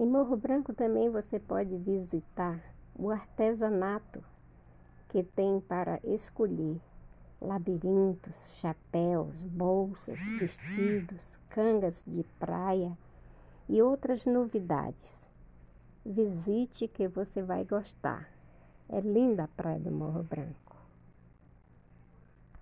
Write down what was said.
Em Morro Branco também você pode visitar o artesanato que tem para escolher labirintos, chapéus, bolsas, vestidos, cangas de praia e outras novidades. Visite que você vai gostar. É linda a Praia do Morro Branco.